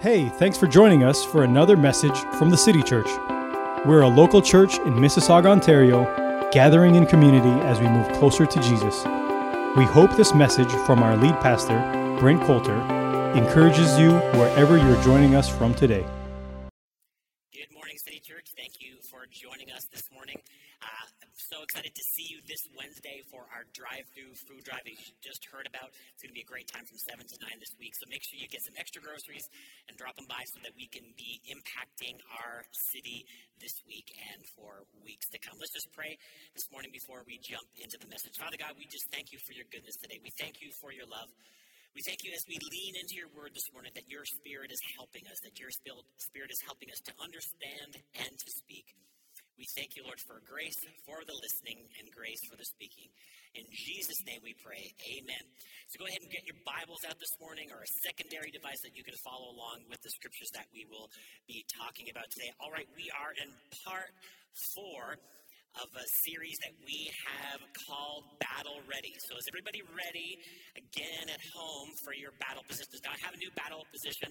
Hey, thanks for joining us for another message from the City Church. We're a local church in Mississauga, Ontario, gathering in community as we move closer to Jesus. We hope this message from our lead pastor, Brent Coulter, encourages you wherever you're joining us from today. Good morning, City Church. Thank you for joining us this morning. So excited to see you this Wednesday for our drive-through food drive that you just heard about. It's going to be a great time from 7 to 9 this week. So make sure you get some extra groceries and drop them by so that we can be impacting our city this week and for weeks to come. Let's just pray this morning before we jump into the message. Father God, we just thank you for your goodness today. We thank you for your love. We thank you as we lean into your word this morning that your spirit is helping us, that your spirit is helping us to understand and to speak. We thank you, Lord, for grace for the listening and grace for the speaking. In Jesus' name we pray. Amen. So go ahead and get your Bibles out this morning or a secondary device that you can follow along with the scriptures that we will be talking about today. All right, we are in part four of a series that we have called Battle Ready. So is everybody ready again at home for your battle positions? Now I have a new battle position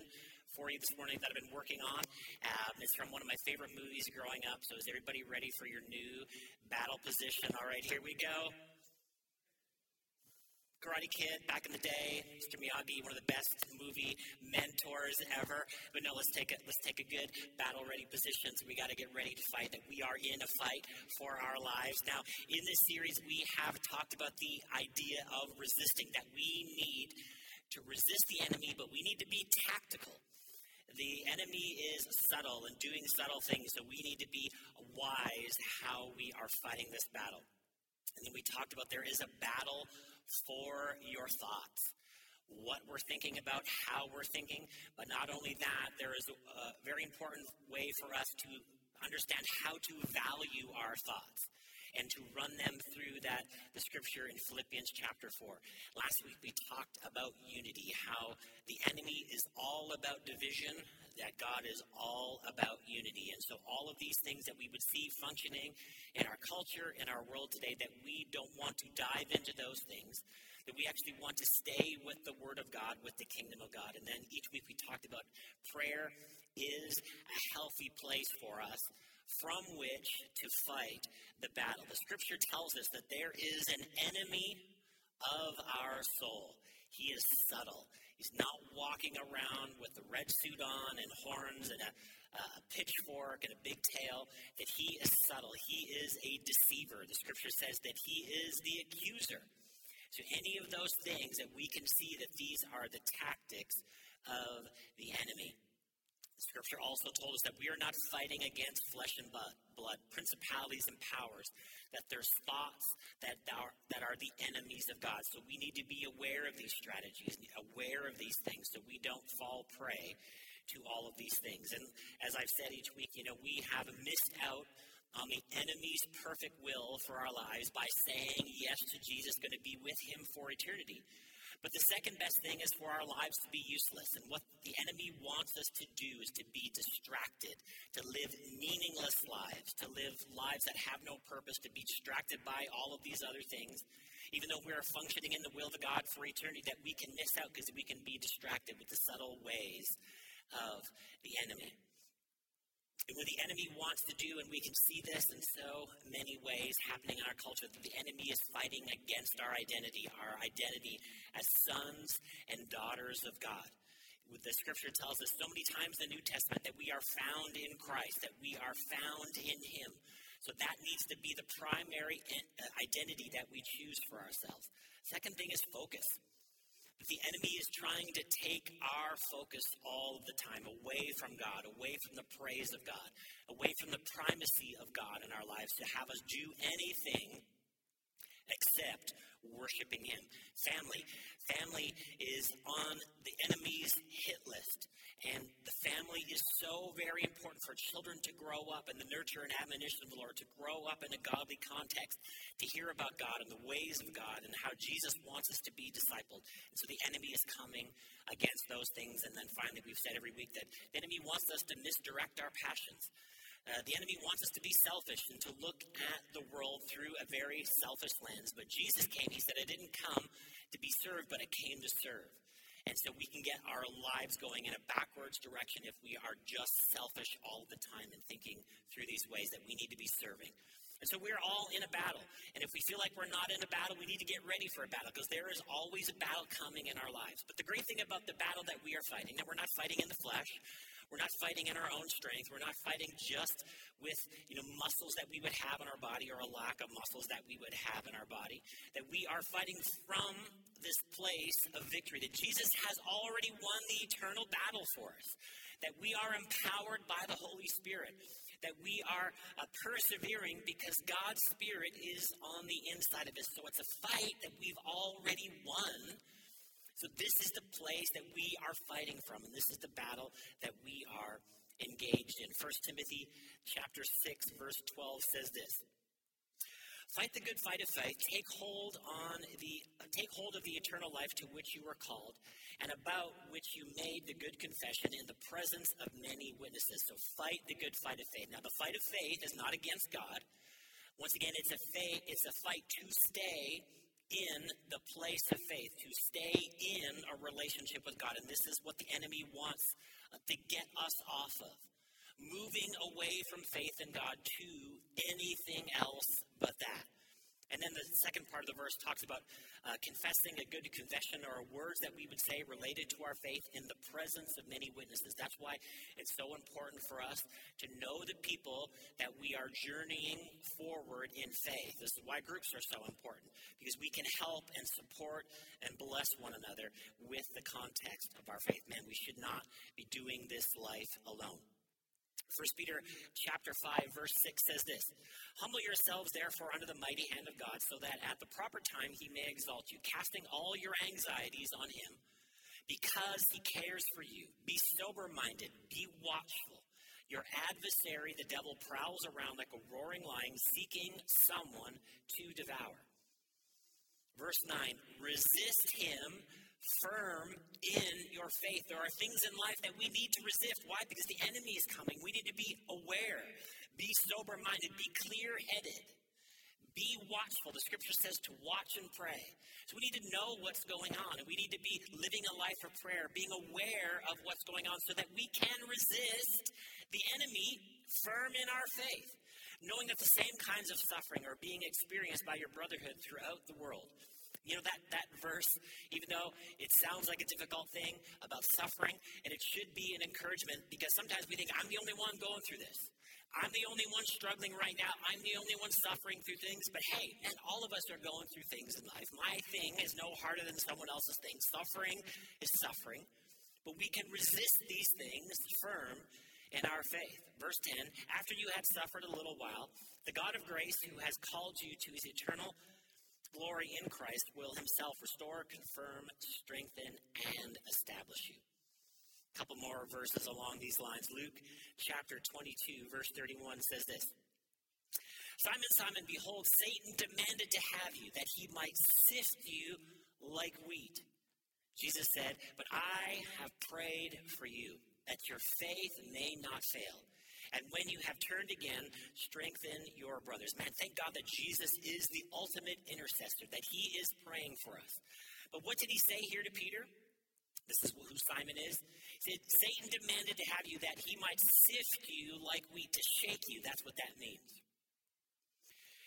for you this morning that I've been working on. Um, it's from one of my favorite movies growing up. So is everybody ready for your new battle position? All right, here we go. Karate Kid back in the day, Mr. Miyagi, one of the best movie mentors ever. But no, let's take a let's take a good battle ready position. So we got to get ready to fight. That we are in a fight for our lives. Now, in this series, we have talked about the idea of resisting. That we need to resist the enemy, but we need to be tactical. The enemy is subtle and doing subtle things, so we need to be wise how we are fighting this battle. And then we talked about there is a battle for your thoughts. What we're thinking about, how we're thinking, but not only that, there is a very important way for us to understand how to value our thoughts and to run them through that the scripture in Philippians chapter 4. Last week we talked about unity, how the enemy is all about division, that God is all about unity. And so all of these things that we would see functioning in our culture, in our world today, that we don't want to dive into those things, that we actually want to stay with the Word of God, with the kingdom of God. And then each week we talked about prayer is a healthy place for us from which to fight the battle. The scripture tells us that there is an enemy of our soul. He is subtle. He's not walking around with a red suit on and horns and a, a pitchfork and a big tail. That he is subtle. He is a deceiver. The scripture says that he is the accuser. So, any of those things that we can see that these are the tactics of the enemy. Scripture also told us that we are not fighting against flesh and blood, principalities and powers, that there's thoughts that are, that are the enemies of God. So we need to be aware of these strategies, aware of these things, so we don't fall prey to all of these things. And as I've said each week, you know, we have missed out on the enemy's perfect will for our lives by saying yes to Jesus, going to be with him for eternity. But the second best thing is for our lives to be useless. And what the enemy wants us to do is to be distracted, to live meaningless lives, to live lives that have no purpose, to be distracted by all of these other things. Even though we are functioning in the will of God for eternity, that we can miss out because we can be distracted with the subtle ways of the enemy. What the enemy wants to do, and we can see this in so many ways happening in our culture, that the enemy is fighting against our identity, our identity as sons and daughters of God. The scripture tells us so many times in the New Testament that we are found in Christ, that we are found in Him. So that needs to be the primary uh, identity that we choose for ourselves. Second thing is focus. The enemy is trying to take our focus all of the time away from God, away from the praise of God, away from the primacy of God in our lives, to have us do anything except worshiping Him. Family. Family is on the enemy's hit list. And the family is so very important for children to grow up in the nurture and admonition of the Lord, to grow up in a godly context, to hear about God and the ways of God and how Jesus wants us to be discipled. And so the enemy is coming against those things. And then finally, we've said every week that the enemy wants us to misdirect our passions. Uh, the enemy wants us to be selfish and to look at the world through a very selfish lens. But Jesus came, he said, I didn't come to be served, but I came to serve. And so we can get our lives going in a backwards direction if we are just selfish all the time and thinking through these ways that we need to be serving. And so we're all in a battle. And if we feel like we're not in a battle, we need to get ready for a battle because there is always a battle coming in our lives. But the great thing about the battle that we are fighting, that we're not fighting in the flesh, we're not fighting in our own strength. We're not fighting just with you know muscles that we would have in our body or a lack of muscles that we would have in our body. That we are fighting from this place of victory. That Jesus has already won the eternal battle for us. That we are empowered by the Holy Spirit that we are uh, persevering because God's Spirit is on the inside of us. So it's a fight that we've already won. So this is the place that we are fighting from, and this is the battle that we are engaged in. 1 Timothy chapter 6, verse 12 says this. Fight the good fight of faith. Take hold on the take hold of the eternal life to which you were called, and about which you made the good confession in the presence of many witnesses. So fight the good fight of faith. Now the fight of faith is not against God. Once again, it's a faith, it's a fight to stay in the place of faith, to stay in a relationship with God. And this is what the enemy wants uh, to get us off of. Moving away from faith in God to anything else but that. And then the second part of the verse talks about uh, confessing a good confession or words that we would say related to our faith in the presence of many witnesses. That's why it's so important for us to know the people that we are journeying forward in faith. This is why groups are so important because we can help and support and bless one another with the context of our faith. Man, we should not be doing this life alone. 1 Peter chapter 5 verse 6 says this, Humble yourselves therefore under the mighty hand of God so that at the proper time he may exalt you, casting all your anxieties on him because he cares for you. Be sober-minded, be watchful. Your adversary, the devil, prowls around like a roaring lion seeking someone to devour. Verse 9, resist him firm in your faith. There are things in life that we need to resist. Why? Because the enemy is coming. We need to be aware, be sober minded, be clear headed, be watchful. The scripture says to watch and pray. So we need to know what's going on, and we need to be living a life of prayer, being aware of what's going on so that we can resist the enemy firm in our faith, knowing that the same kinds of suffering are being experienced by your brotherhood throughout the world. You know, that, that verse, even though it sounds like a difficult thing about suffering, and it should be an encouragement because sometimes we think, I'm the only one going through this. I'm the only one struggling right now. I'm the only one suffering through things. But hey, and all of us are going through things in life. My thing is no harder than someone else's thing. Suffering is suffering. But we can resist these things firm in our faith. Verse 10 After you had suffered a little while, the God of grace, who has called you to his eternal glory in Christ will himself restore, confirm, strengthen, and establish you. A couple more verses along these lines. Luke chapter 22, verse 31 says this Simon, Simon, behold, Satan demanded to have you, that he might sift you like wheat. Jesus said, But I have prayed for you, that your faith may not fail. And when you have turned again, strengthen your brothers. Man, thank God that Jesus is the ultimate intercessor, that he is praying for us. But what did he say here to Peter? This is who Simon is. He said, Satan demanded to have you that he might sift you like wheat, to shake you. That's what that means.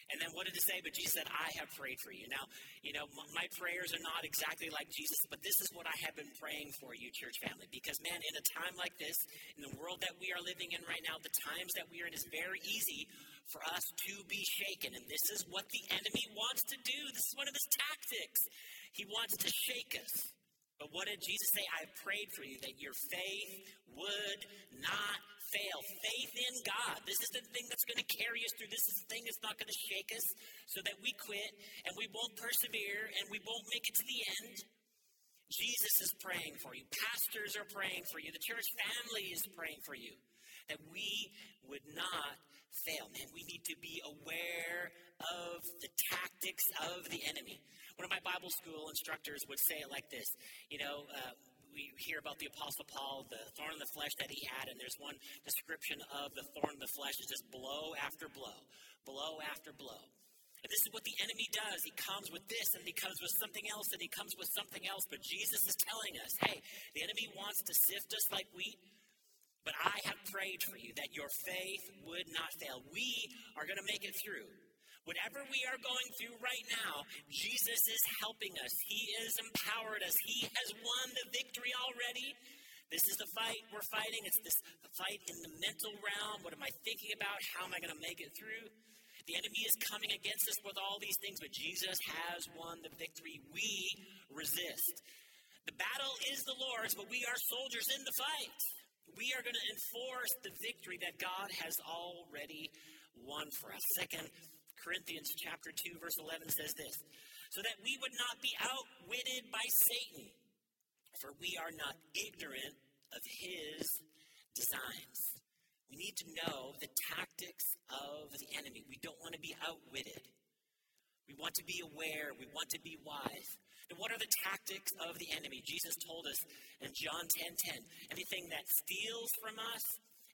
And then what did it say? But Jesus said, I have prayed for you. Now, you know, my prayers are not exactly like Jesus, but this is what I have been praying for you, church family. Because, man, in a time like this, in the world that we are living in right now, the times that we are in, it's very easy for us to be shaken. And this is what the enemy wants to do. This is one of his tactics. He wants to shake us. But what did Jesus say? I prayed for you that your faith would not fail. Faith in God. This is the thing that's going to carry us through. This is the thing that's not going to shake us so that we quit and we won't persevere and we won't make it to the end. Jesus is praying for you. Pastors are praying for you. The church family is praying for you. That we would not fail. Man, we need to be aware of the tactics of the enemy. One of my Bible school instructors would say it like this You know, uh, we hear about the Apostle Paul, the thorn in the flesh that he had, and there's one description of the thorn in the flesh is just blow after blow, blow after blow. And this is what the enemy does. He comes with this and he comes with something else and he comes with something else. But Jesus is telling us hey, the enemy wants to sift us like wheat, but I have prayed for you that your faith would not fail. We are going to make it through. Whatever we are going through right now, Jesus is helping us. He has empowered us. He has won the victory already. This is the fight we're fighting. It's this fight in the mental realm. What am I thinking about? How am I going to make it through? The enemy is coming against us with all these things, but Jesus has won the victory. We resist. The battle is the Lord's, but we are soldiers in the fight. We are going to enforce the victory that God has already won for us. Second Corinthians chapter 2 verse 11 says this, so that we would not be outwitted by Satan, for we are not ignorant of his designs. We need to know the tactics of the enemy. We don't want to be outwitted. We want to be aware. We want to be wise. And what are the tactics of the enemy? Jesus told us in John 10 10 anything that steals from us,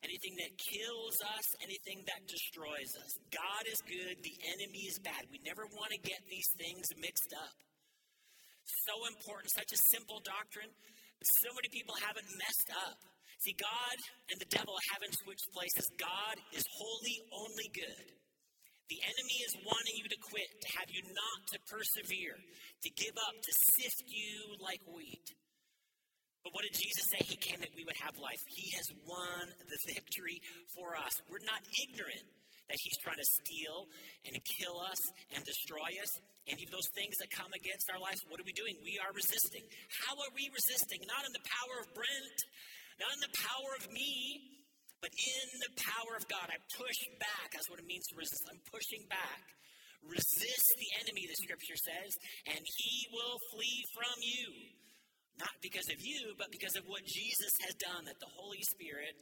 anything that kills us, anything that destroys us. God is good, the enemy is bad. We never want to get these things mixed up. So important, such a simple doctrine, so many people haven't messed up. See, God and the devil haven't switched places. God is wholly only good. The enemy is wanting you to quit, to have you not to persevere, to give up, to sift you like wheat. But what did Jesus say? He came that we would have life. He has won the victory for us. We're not ignorant that he's trying to steal and kill us and destroy us. Any of those things that come against our lives, what are we doing? We are resisting. How are we resisting? Not in the power of Brent, not in the power of me, but in the power of God. I push back. That's what it means to resist. I'm pushing back. Resist the enemy, the scripture says, and he will flee from you. Not because of you, but because of what Jesus has done, that the Holy Spirit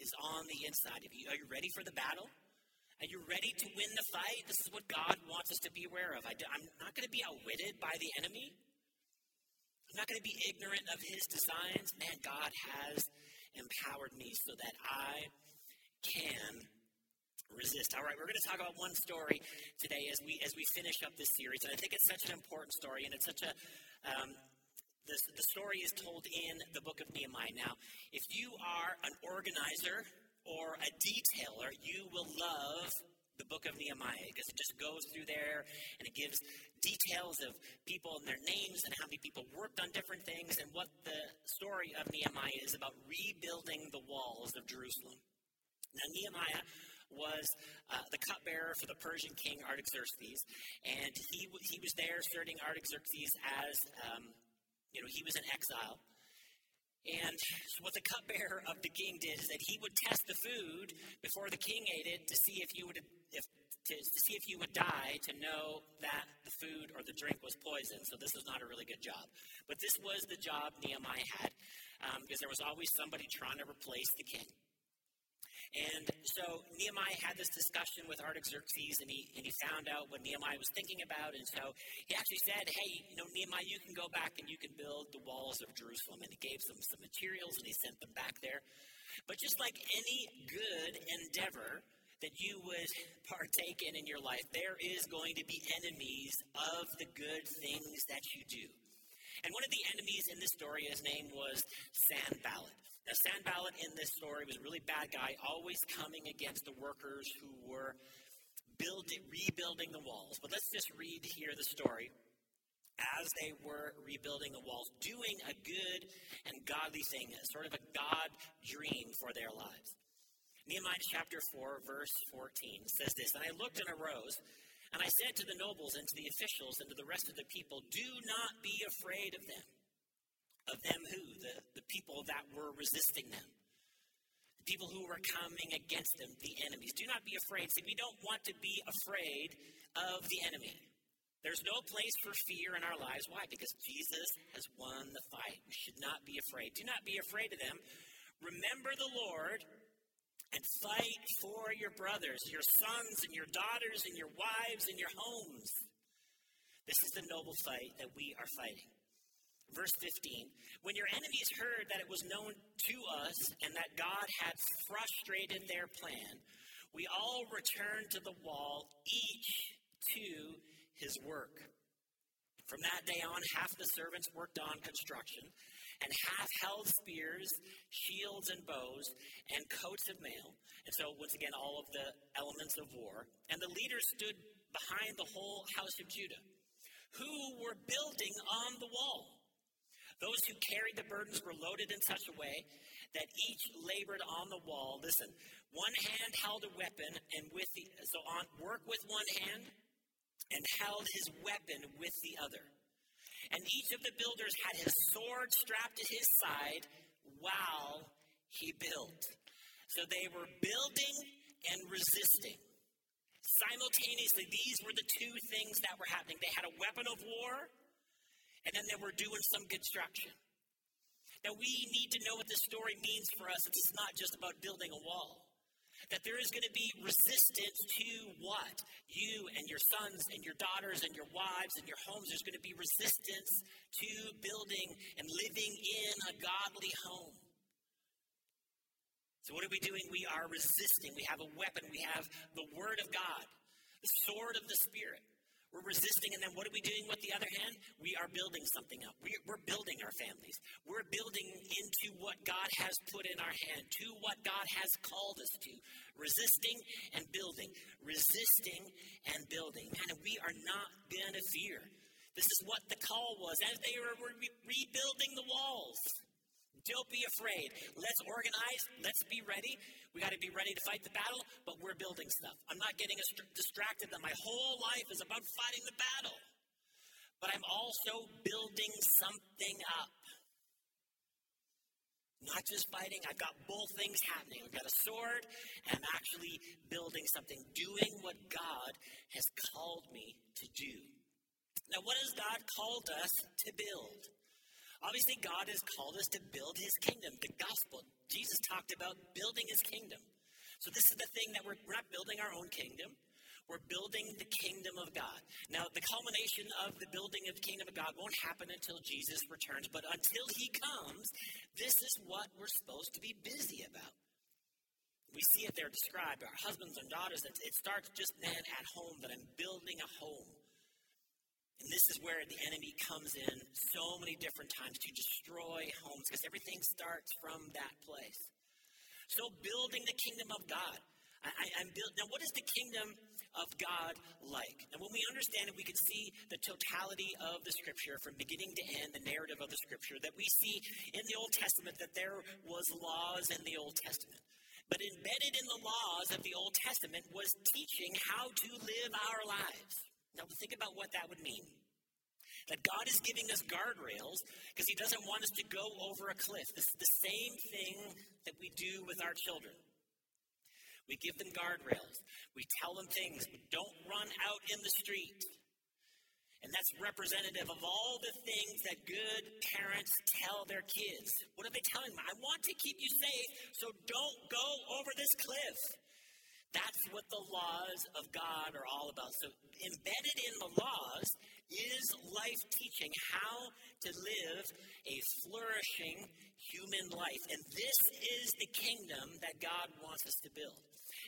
is on the inside of you. Are you ready for the battle? Are you ready to win the fight? This is what God wants us to be aware of. I, am not going to be outwitted by the enemy. I'm not going to be ignorant of his designs. Man, God has empowered me so that I can resist. All right, we're going to talk about one story today as we as we finish up this series, and I think it's such an important story, and it's such a um, the, the story is told in the book of Nehemiah. Now, if you are an organizer or a detailer, you will love the book of Nehemiah because it just goes through there and it gives details of people and their names and how many people worked on different things and what the story of Nehemiah is about rebuilding the walls of Jerusalem. Now, Nehemiah was uh, the cupbearer for the Persian king Artaxerxes, and he, he was there serving Artaxerxes as, um, you know, he was in exile. And what the cupbearer of the king did is that he would test the food before the king ate it to see if you would if to, to see if you would die to know that the food or the drink was poison. So this was not a really good job. But this was the job Nehemiah had um, because there was always somebody trying to replace the king. And so Nehemiah had this discussion with Artaxerxes, and he, and he found out what Nehemiah was thinking about. And so he actually said, Hey, you know, Nehemiah, you can go back and you can build the walls of Jerusalem. And he gave them some materials and he sent them back there. But just like any good endeavor that you would partake in in your life, there is going to be enemies of the good things that you do. And one of the enemies in this story, his name was Sanballat. Now, Sanballat in this story was a really bad guy, always coming against the workers who were building, rebuilding the walls. But let's just read here the story as they were rebuilding the walls, doing a good and godly thing, sort of a God dream for their lives. Nehemiah chapter 4, verse 14 says this And I looked and arose, and I said to the nobles and to the officials and to the rest of the people, Do not be afraid of them. Of them who? The, the people that were resisting them. The people who were coming against them, the enemies. Do not be afraid. See, we don't want to be afraid of the enemy. There's no place for fear in our lives. Why? Because Jesus has won the fight. We should not be afraid. Do not be afraid of them. Remember the Lord and fight for your brothers, your sons and your daughters and your wives and your homes. This is the noble fight that we are fighting. Verse 15 When your enemies heard that it was known to us and that God had frustrated their plan, we all returned to the wall, each to his work. From that day on, half the servants worked on construction, and half held spears, shields, and bows, and coats of mail. And so, once again, all of the elements of war. And the leaders stood behind the whole house of Judah, who were building on the wall. Those who carried the burdens were loaded in such a way that each labored on the wall. Listen, one hand held a weapon, and with the so on work with one hand, and held his weapon with the other. And each of the builders had his sword strapped to his side while he built. So they were building and resisting. Simultaneously, these were the two things that were happening. They had a weapon of war, and then they were doing some construction. Now, we need to know what this story means for us. It's not just about building a wall. That there is going to be resistance to what? You and your sons and your daughters and your wives and your homes. There's going to be resistance to building and living in a godly home. So, what are we doing? We are resisting. We have a weapon. We have the Word of God, the sword of the Spirit. We're resisting, and then what are we doing with the other hand? We are building something up. We, are building our families. We're building into what God has put in our hand, to what God has called us to. Resisting and building. Resisting and building. Man, we are not going to fear. This is what the call was as they were rebuilding the walls. Don't be afraid. Let's organize. Let's be ready. We got to be ready to fight the battle, but we're building stuff. I'm not getting distracted that my whole life is about fighting the battle, but I'm also building something up. Not just fighting, I've got both things happening. I've got a sword, and I'm actually building something, doing what God has called me to do. Now, what has God called us to build? Obviously, God has called us to build his kingdom. The gospel, Jesus talked about building his kingdom. So, this is the thing that we're, we're not building our own kingdom. We're building the kingdom of God. Now, the culmination of the building of the kingdom of God won't happen until Jesus returns, but until he comes, this is what we're supposed to be busy about. We see it there described our husbands and daughters. It starts just, then at home, that I'm building a home. And this is where the enemy comes in so many different times to destroy homes because everything starts from that place. So, building the kingdom of God. I, am build, now, what is the kingdom of God like? And when we understand it, we can see the totality of the scripture from beginning to end, the narrative of the scripture, that we see in the Old Testament that there was laws in the Old Testament. But embedded in the laws of the Old Testament was teaching how to live our lives. Now, think about what that would mean. That God is giving us guardrails because He doesn't want us to go over a cliff. This is the same thing that we do with our children. We give them guardrails. We tell them things. Don't run out in the street. And that's representative of all the things that good parents tell their kids. What are they telling them? I want to keep you safe, so don't go over this cliff. That's what the laws of God are all about. So, embedded in the laws is life teaching how to live a flourishing human life. And this is the kingdom that God wants us to build.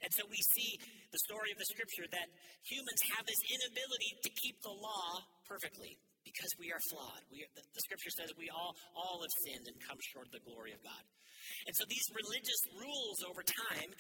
And so we see the story of the scripture that humans have this inability to keep the law perfectly because we are flawed. We the, the scripture says we all, all have sinned and come short of the glory of God. And so these religious rules over time,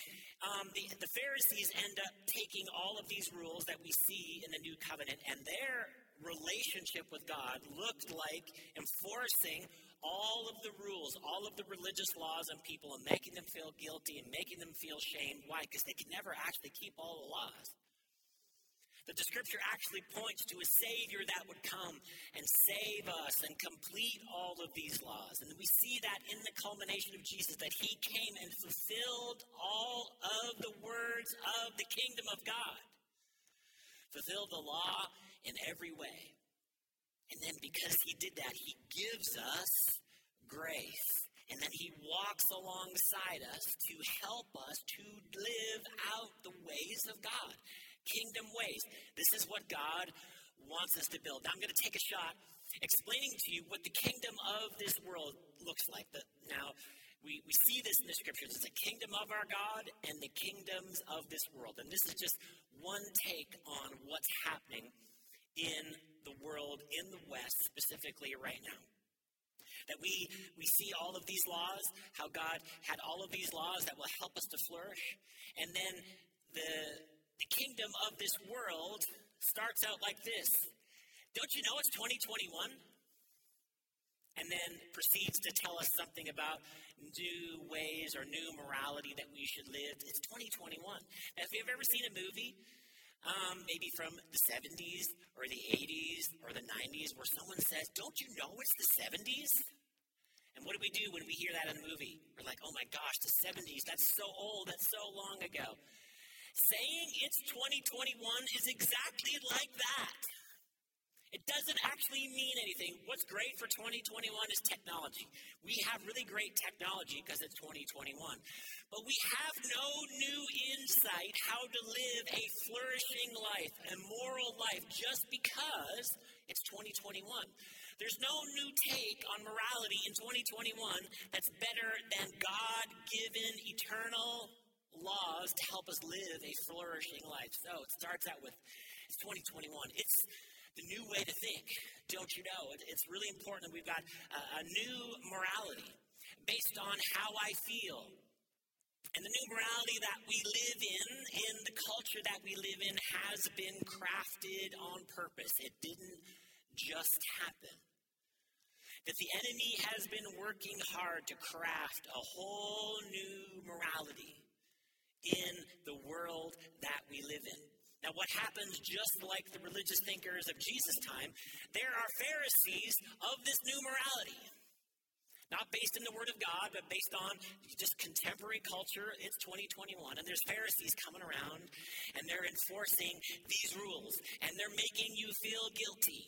um, the, the Pharisees end up taking all of these rules that we see in the new covenant, and their relationship with God looked like enforcing all of the rules, all of the religious laws on people and making them feel guilty and making them feel shame. Why? Because they could never actually keep all the laws that the scripture actually points to a Savior that would come and save us and complete all of these laws. And we see that in the culmination of Jesus, that He came and fulfilled all of the words of the kingdom of God, fulfilled the law in every way. And then because He did that, He gives us grace. And then he walks alongside us to help us to live out the ways of God kingdom ways. This is what God wants us to build. Now, I'm going to take a shot explaining to you what the kingdom of this world looks like. Now, we, we see this in the scriptures. It's a kingdom of our God and the kingdoms of this world. And this is just one take on what's happening in the world, in the West specifically right now. That we, we see all of these laws, how God had all of these laws that will help us to flourish. And then the, the kingdom of this world starts out like this Don't you know it's 2021? and then proceeds to tell us something about new ways or new morality that we should live. It's 2021. Now, if you've ever seen a movie, um, maybe from the 70s or the 80s or the 90s, where someone says, Don't you know it's the 70s? And what do we do when we hear that in a movie? We're like, Oh my gosh, the 70s, that's so old, that's so long ago. Saying it's 2021 is exactly like that. It doesn't actually mean anything. What's great for 2021 is technology. We have really great technology because it's 2021. But we have no new insight how to live a flourishing life, a moral life, just because it's 2021. There's no new take on morality in 2021 that's better than God given eternal laws to help us live a flourishing life. So it starts out with it's 2021. It's the new way to think. Don't you know? it's really important that we've got a, a new morality based on how I feel. And the new morality that we live in, in the culture that we live in, has been crafted on purpose. It didn't just happen. That the enemy has been working hard to craft a whole new morality in the world that we live in. Now, what happens, just like the religious thinkers of Jesus' time, there are Pharisees of this new morality. Not based in the Word of God, but based on just contemporary culture. It's 2021, and there's Pharisees coming around, and they're enforcing these rules, and they're making you feel guilty.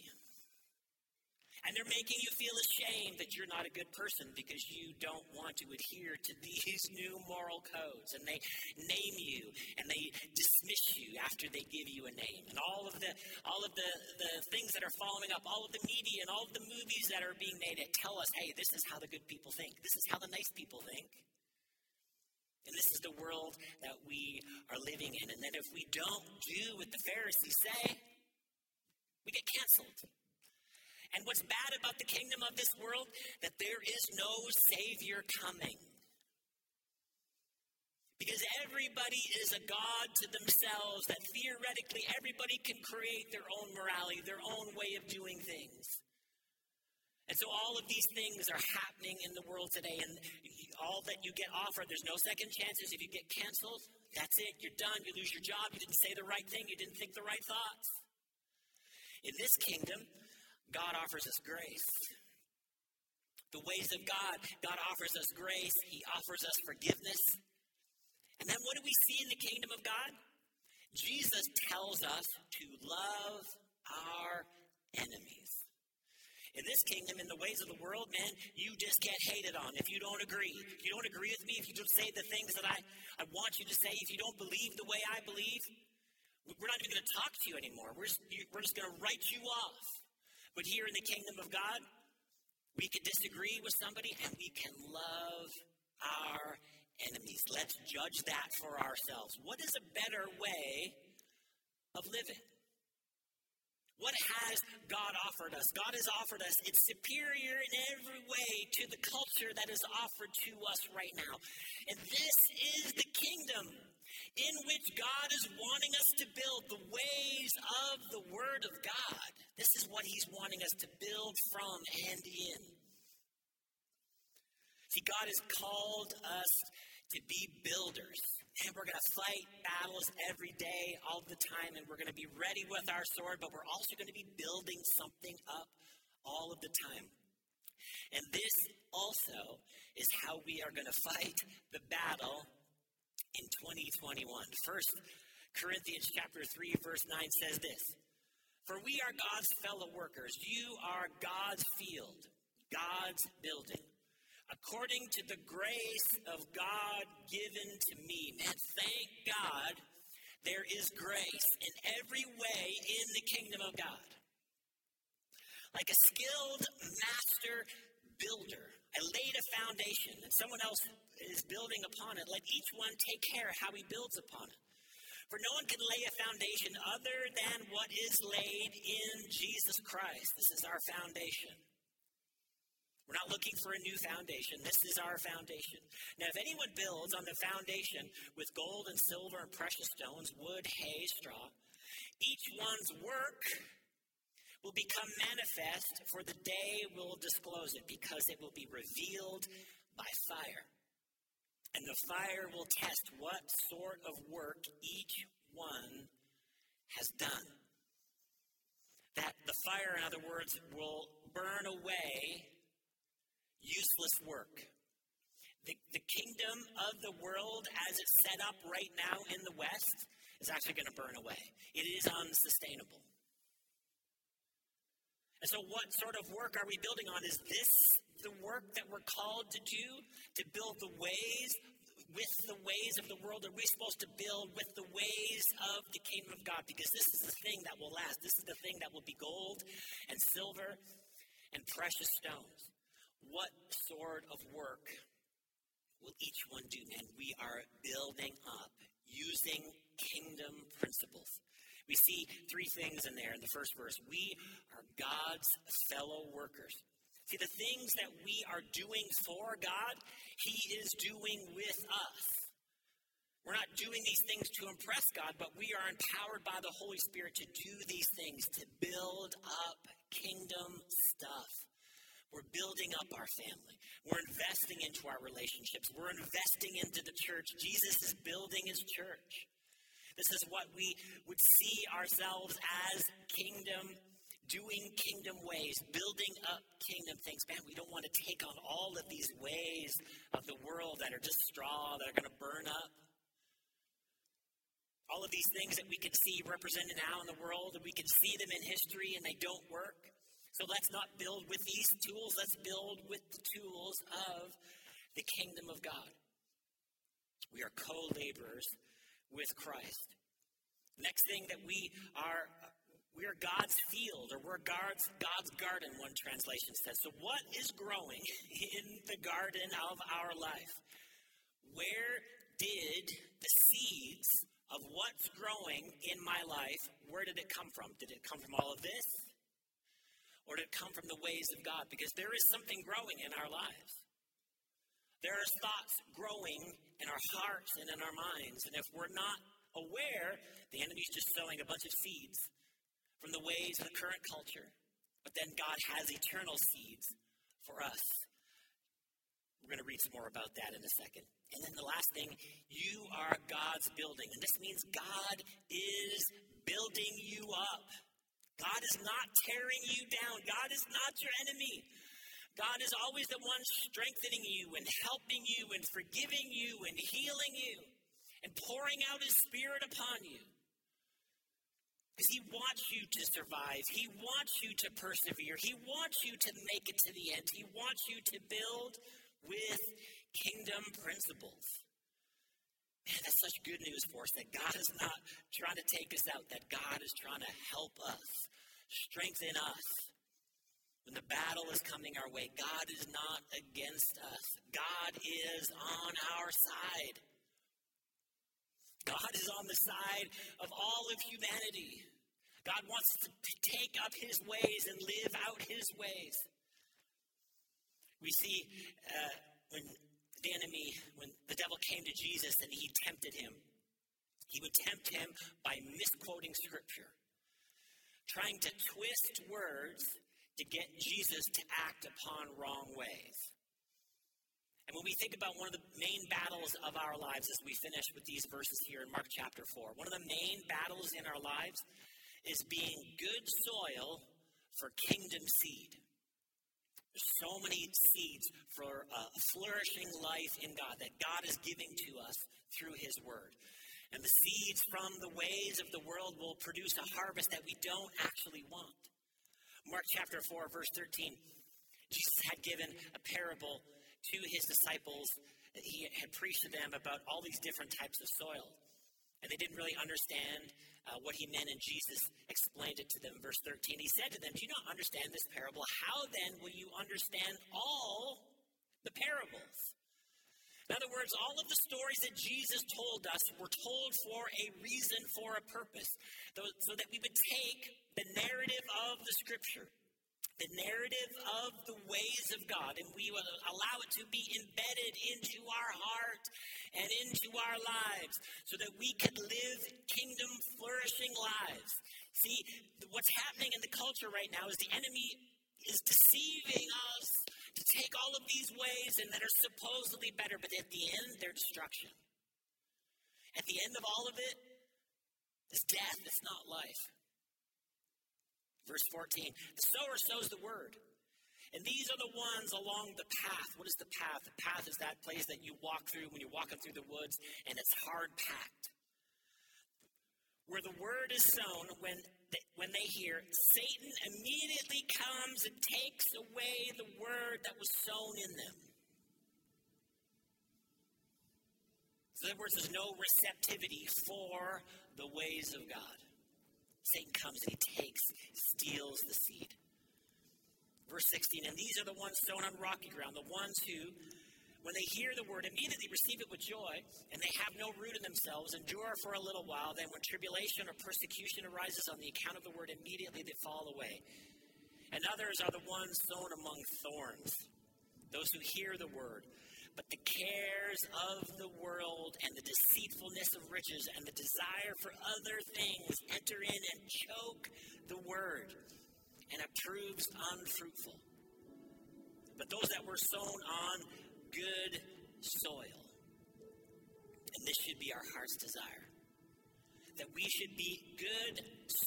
And they're making you feel ashamed that you're not a good person because you don't want to adhere to these new moral codes. And they name you and they dismiss you after they give you a name. And all of the all of the, the things that are following up, all of the media and all of the movies that are being made that tell us, hey, this is how the good people think. This is how the nice people think. And this is the world that we are living in. And then if we don't do what the Pharisees say, we get canceled. And what's bad about the kingdom of this world? That there is no Savior coming. Because everybody is a God to themselves, that theoretically everybody can create their own morality, their own way of doing things. And so all of these things are happening in the world today, and all that you get offered, there's no second chances. If you get canceled, that's it, you're done, you lose your job, you didn't say the right thing, you didn't think the right thoughts. In this kingdom, God offers us grace. The ways of God, God offers us grace, He offers us forgiveness. And then what do we see in the kingdom of God? Jesus tells us to love our enemies. In this kingdom, in the ways of the world, man, you just get hated on if you don't agree. If you don't agree with me, if you don't say the things that I, I want you to say, if you don't believe the way I believe, we're not even going to talk to you anymore. We're just, we're just going to write you off. But here in the kingdom of God, we can disagree with somebody and we can love our enemies. Let's judge that for ourselves. What is a better way of living? What has God offered us? God has offered us, it's superior in every way to the culture that is offered to us right now. And this is the kingdom in which God is wanting us to build the ways of the Word of God. This is what He's wanting us to build from and in. See, God has called us to be builders. And we're going to fight battles every day, all the time, and we're going to be ready with our sword, but we're also going to be building something up all of the time. And this also is how we are going to fight the battle in 2021. First Corinthians chapter 3 verse 9 says this. For we are God's fellow workers. You are God's field, God's building. According to the grace of God given to me. Man, thank God there is grace in every way in the kingdom of God. Like a skilled master builder. I laid a foundation, and someone else is building upon it. Let each one take care how he builds upon it. For no one can lay a foundation other than what is laid in Jesus Christ. This is our foundation. We're not looking for a new foundation. This is our foundation. Now, if anyone builds on the foundation with gold and silver and precious stones, wood, hay, straw, each one's work will become manifest, for the day will disclose it, because it will be revealed by fire. And the fire will test what sort of work each one has done. That the fire, in other words, will burn away useless work. The, the kingdom of the world, as it's set up right now in the West, is actually going to burn away. It is unsustainable. And so, what sort of work are we building on? Is this the work that we're called to do? To build the ways with the ways of the world? Are we supposed to build with the ways of the kingdom of God? Because this is the thing that will last. This is the thing that will be gold and silver and precious stones. What sort of work will each one do? And we are building up using kingdom principles. We see three things in there in the first verse. We are God's fellow workers. See, the things that we are doing for God, He is doing with us. We're not doing these things to impress God, but we are empowered by the Holy Spirit to do these things, to build up kingdom stuff. We're building up our family. We're investing into our relationships. We're investing into the church. Jesus is building his church. This is what we would see ourselves as kingdom, doing kingdom ways, building up kingdom things. Man, we don't want to take on all of these ways of the world that are just straw, that are going to burn up. All of these things that we can see represented now in the world, and we can see them in history, and they don't work. So let's not build with these tools, let's build with the tools of the kingdom of God. We are co laborers with Christ. Next thing that we are we are God's field or we're God's God's garden one translation says. So what is growing in the garden of our life? Where did the seeds of what's growing in my life, where did it come from? Did it come from all of this? Or did it come from the ways of God? Because there is something growing in our lives. There are thoughts growing in our hearts and in our minds. And if we're not aware, the enemy's just sowing a bunch of seeds from the ways of the current culture. But then God has eternal seeds for us. We're going to read some more about that in a second. And then the last thing, you are God's building. And this means God is building you up. God is not tearing you down. God is not your enemy. God is always the one strengthening you and helping you and forgiving you and healing you and pouring out his spirit upon you. Because he wants you to survive. He wants you to persevere. He wants you to make it to the end. He wants you to build with kingdom principles. Man, that's such good news for us that God is not trying to take us out, that God is trying to help us, strengthen us, when the battle is coming our way, God is not against us. God is on our side. God is on the side of all of humanity. God wants to take up his ways and live out his ways. We see uh, when the enemy, when the devil came to Jesus and he tempted him, he would tempt him by misquoting scripture, trying to twist words to get Jesus to act upon wrong ways. And when we think about one of the main battles of our lives as we finish with these verses here in Mark chapter 4, one of the main battles in our lives is being good soil for kingdom seed. There's so many seeds for a flourishing life in God that God is giving to us through His Word. And the seeds from the ways of the world will produce a harvest that we don't actually want. Mark chapter 4, verse 13. Jesus had given a parable to his disciples. He had preached to them about all these different types of soil. And they didn't really understand uh, what he meant, and Jesus explained it to them. Verse 13, he said to them, Do you not understand this parable? How then will you understand all the parables? In other words, all of the stories that Jesus told us were told for a reason, for a purpose, so that we would take the narrative of the scripture, the narrative of the ways of God, and we would allow it to be embedded into our heart and into our lives so that we could live kingdom flourishing lives. See, what's happening in the culture right now is the enemy is deceiving us to take all of these ways and that are supposedly better, but at the end, they're destruction. At the end of all of it is death, it's not life. Verse 14 The sower sows the word. And these are the ones along the path. What is the path? The path is that place that you walk through when you're walking through the woods and it's hard packed. Where the word is sown, when when they hear, Satan immediately comes and takes away the word that was sown in them. So, in other words, there's no receptivity for the ways of God. Satan comes and he takes, steals the seed. Verse 16, and these are the ones sown on rocky ground, the ones who, when they hear the word, immediately receive it with joy, and they have no root in themselves, endure for a little while. Then, when tribulation or persecution arises on the account of the word, immediately they fall away. And others are the ones sown among thorns, those who hear the word. But the cares of the world and the deceitfulness of riches and the desire for other things enter in and choke the word, and it proves unfruitful. But those that were sown on good soil, and this should be our heart's desire, that we should be good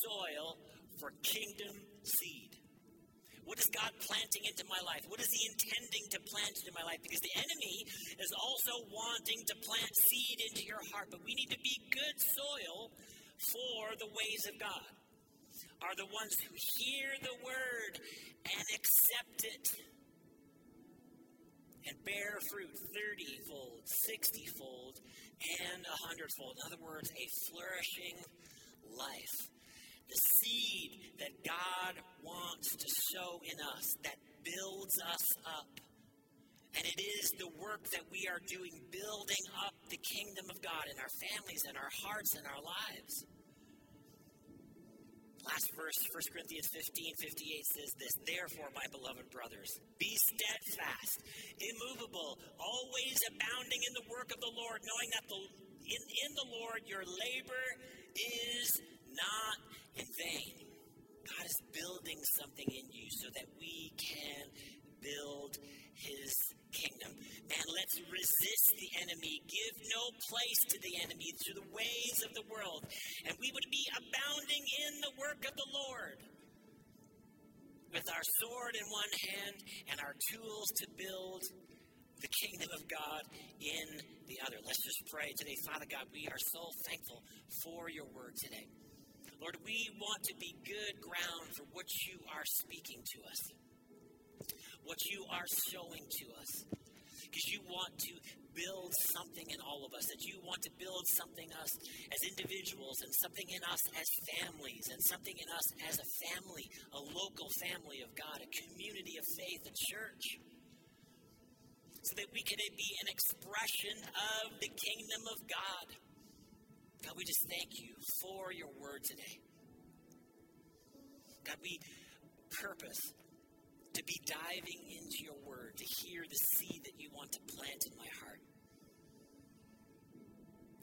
soil for kingdom seed. What is God planting into my life? What is He intending to plant into my life? Because the enemy is also wanting to plant seed into your heart, but we need to be good soil for the ways of God are the ones who hear the word and accept it and bear fruit 30 fold, 60 fold, and 100 fold. In other words, a flourishing life. The seed that God wants to sow in us that builds us up. And it is the work that we are doing, building up the kingdom of God in our families in our hearts in our lives. Last verse, 1 Corinthians 15 58 says this Therefore, my beloved brothers, be steadfast, immovable, always abounding in the work of the Lord, knowing that the, in, in the Lord your labor is not in vain. God is building something in you so that we can build his kingdom. Man, let's resist the enemy, give no place to the enemy through the ways of the world, and we would be abounding in the work of the Lord. With our sword in one hand and our tools to build the kingdom of God in the other. Let's just pray today. Father God, we are so thankful for your word today. Lord, we want to be good ground for what you are speaking to us what you are showing to us. Because you want to build something in all of us, that you want to build something us as individuals and something in us as families and something in us as a family, a local family of God, a community of faith, a church. So that we can be an expression of the kingdom of God. God, we just thank you for your word today. God, we purpose to be diving into your word, to hear the seed that you want to plant in my heart.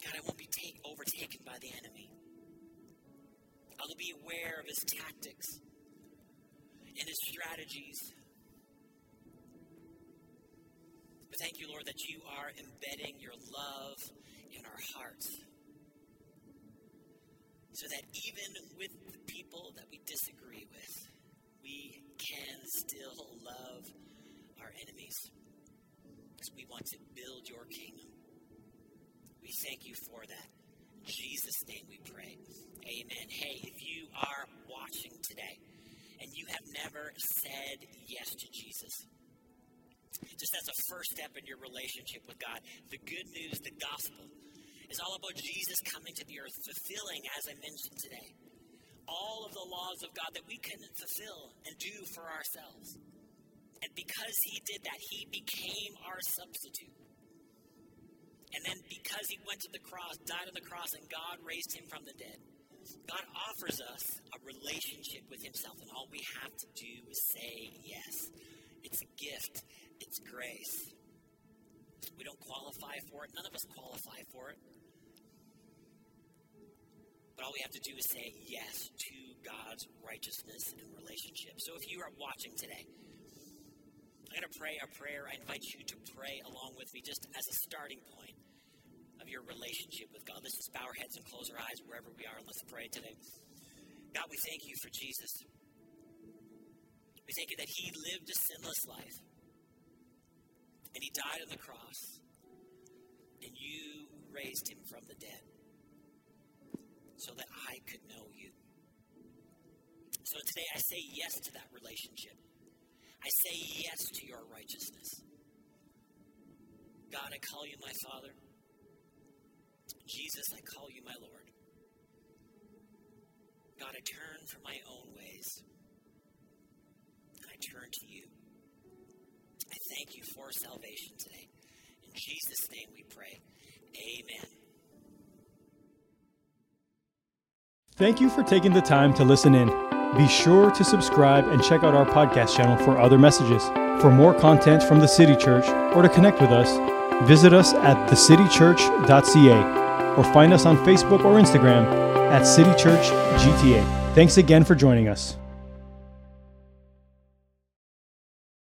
God, I won't be take, overtaken by the enemy. I'll be aware of his tactics and his strategies. But thank you, Lord, that you are embedding your love in our hearts. So that even with the people that we disagree with, we can still love our enemies because we want to build your kingdom. We thank you for that. In Jesus' name we pray. Amen. Hey, if you are watching today and you have never said yes to Jesus, just as a first step in your relationship with God, the good news, the gospel, is all about Jesus coming to the earth, fulfilling, as I mentioned today, all of the laws of God that we couldn't fulfill and do for ourselves. And because he did that, he became our substitute. And then because he went to the cross, died on the cross, and God raised him from the dead, God offers us a relationship with himself, and all we have to do is say yes. It's a gift, it's grace. We don't qualify for it. None of us qualify for it. But all we have to do is say yes to God's righteousness and relationship. So if you are watching today, I'm going to pray a prayer. I invite you to pray along with me just as a starting point of your relationship with God. Let's just bow our heads and close our eyes wherever we are and let's pray today. God, we thank you for Jesus. We thank you that he lived a sinless life and he died on the cross and you raised him from the dead so that I could know you. So today I say yes to that relationship. I say yes to your righteousness. God, I call you my Father. Jesus, I call you my Lord. God, I turn from my own ways. And I turn to you. I thank you for salvation today. In Jesus' name we pray. Amen. Thank you for taking the time to listen in. Be sure to subscribe and check out our podcast channel for other messages. For more content from the City Church or to connect with us, visit us at thecitychurch.ca or find us on Facebook or Instagram at City Church GTA. Thanks again for joining us.